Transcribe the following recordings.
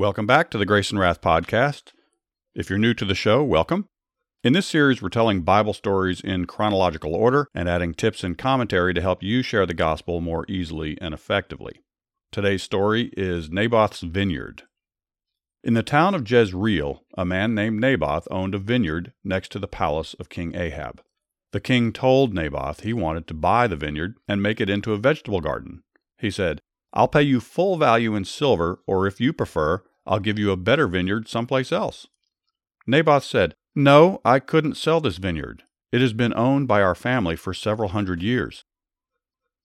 Welcome back to the Grace and Wrath podcast. If you're new to the show, welcome. In this series, we're telling Bible stories in chronological order and adding tips and commentary to help you share the gospel more easily and effectively. Today's story is Naboth's vineyard. In the town of Jezreel, a man named Naboth owned a vineyard next to the palace of King Ahab. The king told Naboth he wanted to buy the vineyard and make it into a vegetable garden. He said, I'll pay you full value in silver, or if you prefer, I'll give you a better vineyard someplace else. Naboth said, No, I couldn't sell this vineyard. It has been owned by our family for several hundred years.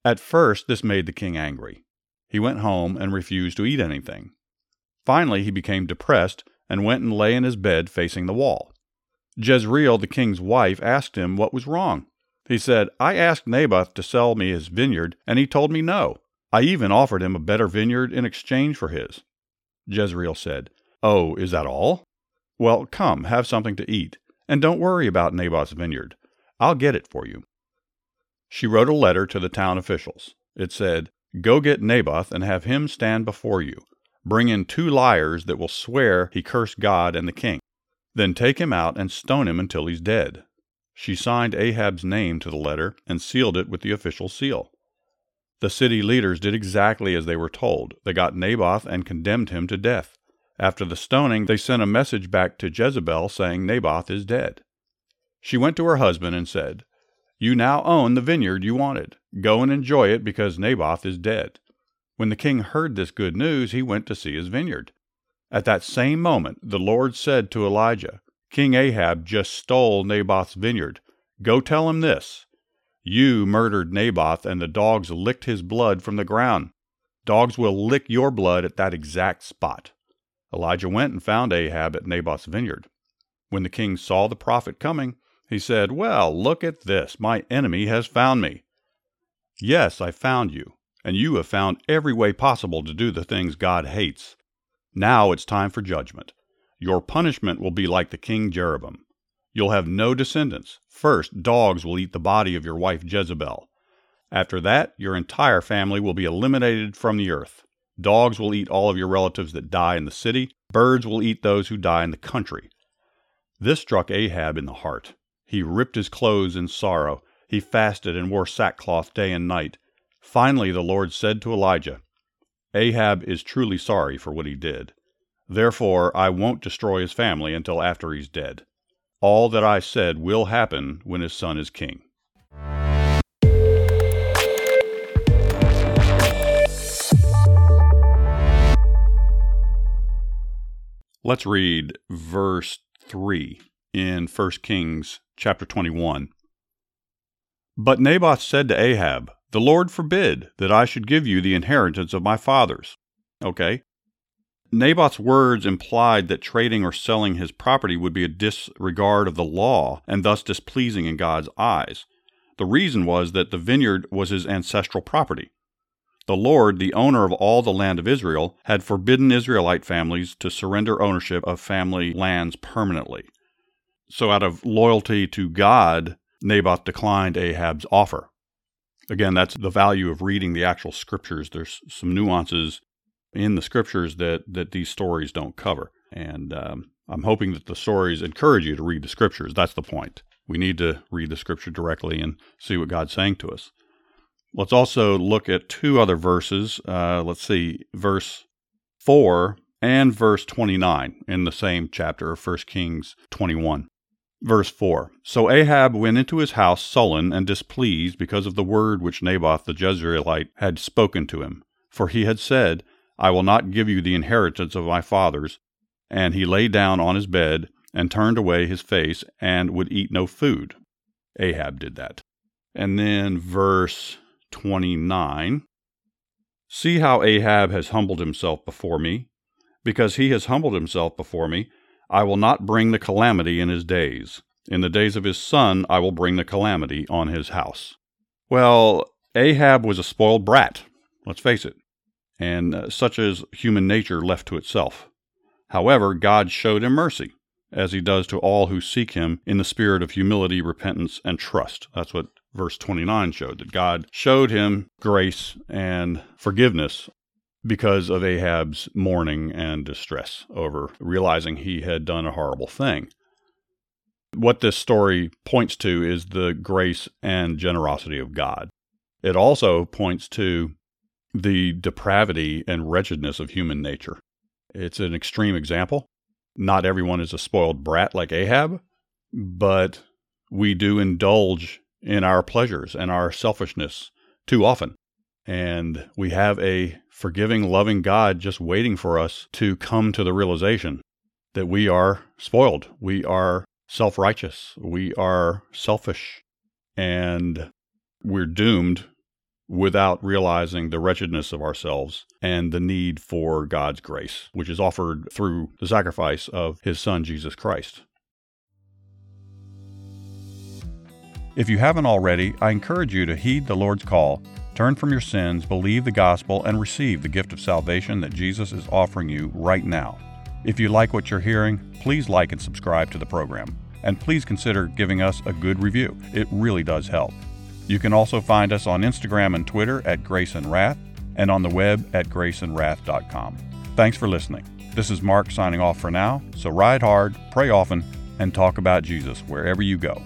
At first, this made the king angry. He went home and refused to eat anything. Finally, he became depressed and went and lay in his bed facing the wall. Jezebel, the king's wife, asked him what was wrong. He said, I asked Naboth to sell me his vineyard, and he told me no. I even offered him a better vineyard in exchange for his. Jezebel said, Oh, is that all? Well, come, have something to eat, and don't worry about Naboth's vineyard. I'll get it for you. She wrote a letter to the town officials. It said, Go get Naboth and have him stand before you. Bring in two liars that will swear he cursed God and the king. Then take him out and stone him until he's dead. She signed Ahab's name to the letter and sealed it with the official seal. The city leaders did exactly as they were told. They got Naboth and condemned him to death. After the stoning, they sent a message back to Jezebel saying Naboth is dead. She went to her husband and said, You now own the vineyard you wanted. Go and enjoy it because Naboth is dead. When the king heard this good news, he went to see his vineyard. At that same moment, the Lord said to Elijah, King Ahab just stole Naboth's vineyard. Go tell him this you murdered Naboth, and the dogs licked his blood from the ground. Dogs will lick your blood at that exact spot. Elijah went and found Ahab at Naboth's vineyard. When the king saw the prophet coming, he said, Well, look at this. My enemy has found me. Yes, I found you, and you have found every way possible to do the things God hates. Now it's time for judgment. Your punishment will be like the king Jeroboam. You'll have no descendants. First, dogs will eat the body of your wife Jezebel. After that, your entire family will be eliminated from the earth. Dogs will eat all of your relatives that die in the city. Birds will eat those who die in the country. This struck Ahab in the heart. He ripped his clothes in sorrow. He fasted and wore sackcloth day and night. Finally, the Lord said to Elijah, Ahab is truly sorry for what he did. Therefore, I won't destroy his family until after he's dead. All that I said will happen when his son is king. Let's read verse 3 in 1 Kings chapter 21. But Naboth said to Ahab, The Lord forbid that I should give you the inheritance of my fathers. Okay, Naboth's words implied that trading or selling his property would be a disregard of the law and thus displeasing in God's eyes. The reason was that the vineyard was his ancestral property. The Lord, the owner of all the land of Israel, had forbidden Israelite families to surrender ownership of family lands permanently. So, out of loyalty to God, Naboth declined Ahab's offer. Again, that's the value of reading the actual scriptures. There's some nuances in the scriptures that that these stories don't cover. And um, I'm hoping that the stories encourage you to read the scriptures. That's the point. We need to read the scripture directly and see what God's saying to us. Let's also look at two other verses. Uh, let's see, verse 4 and verse 29 in the same chapter of 1 Kings 21. Verse 4 So Ahab went into his house sullen and displeased because of the word which Naboth the Jezreelite had spoken to him. For he had said, I will not give you the inheritance of my fathers. And he lay down on his bed and turned away his face and would eat no food. Ahab did that. And then verse 29 See how Ahab has humbled himself before me. Because he has humbled himself before me, I will not bring the calamity in his days. In the days of his son, I will bring the calamity on his house. Well, Ahab was a spoiled brat, let's face it, and uh, such is human nature left to itself. However, God showed him mercy, as he does to all who seek him in the spirit of humility, repentance, and trust. That's what verse 29 showed, that God showed him grace and forgiveness because of Ahab's mourning and distress over realizing he had done a horrible thing. What this story points to is the grace and generosity of God. It also points to the depravity and wretchedness of human nature. It's an extreme example. Not everyone is a spoiled brat like Ahab, but we do indulge in our pleasures and our selfishness too often. And we have a forgiving, loving God just waiting for us to come to the realization that we are spoiled. We are self righteous. We are selfish. And we're doomed without realizing the wretchedness of ourselves and the need for God's grace, which is offered through the sacrifice of His Son, Jesus Christ. If you haven't already, I encourage you to heed the Lord's call, turn from your sins, believe the gospel, and receive the gift of salvation that Jesus is offering you right now. If you like what you're hearing, please like and subscribe to the program. And please consider giving us a good review. It really does help. You can also find us on Instagram and Twitter at Grace and Wrath and on the web at graceandwrath.com. Thanks for listening. This is Mark signing off for now, so ride hard, pray often, and talk about Jesus wherever you go.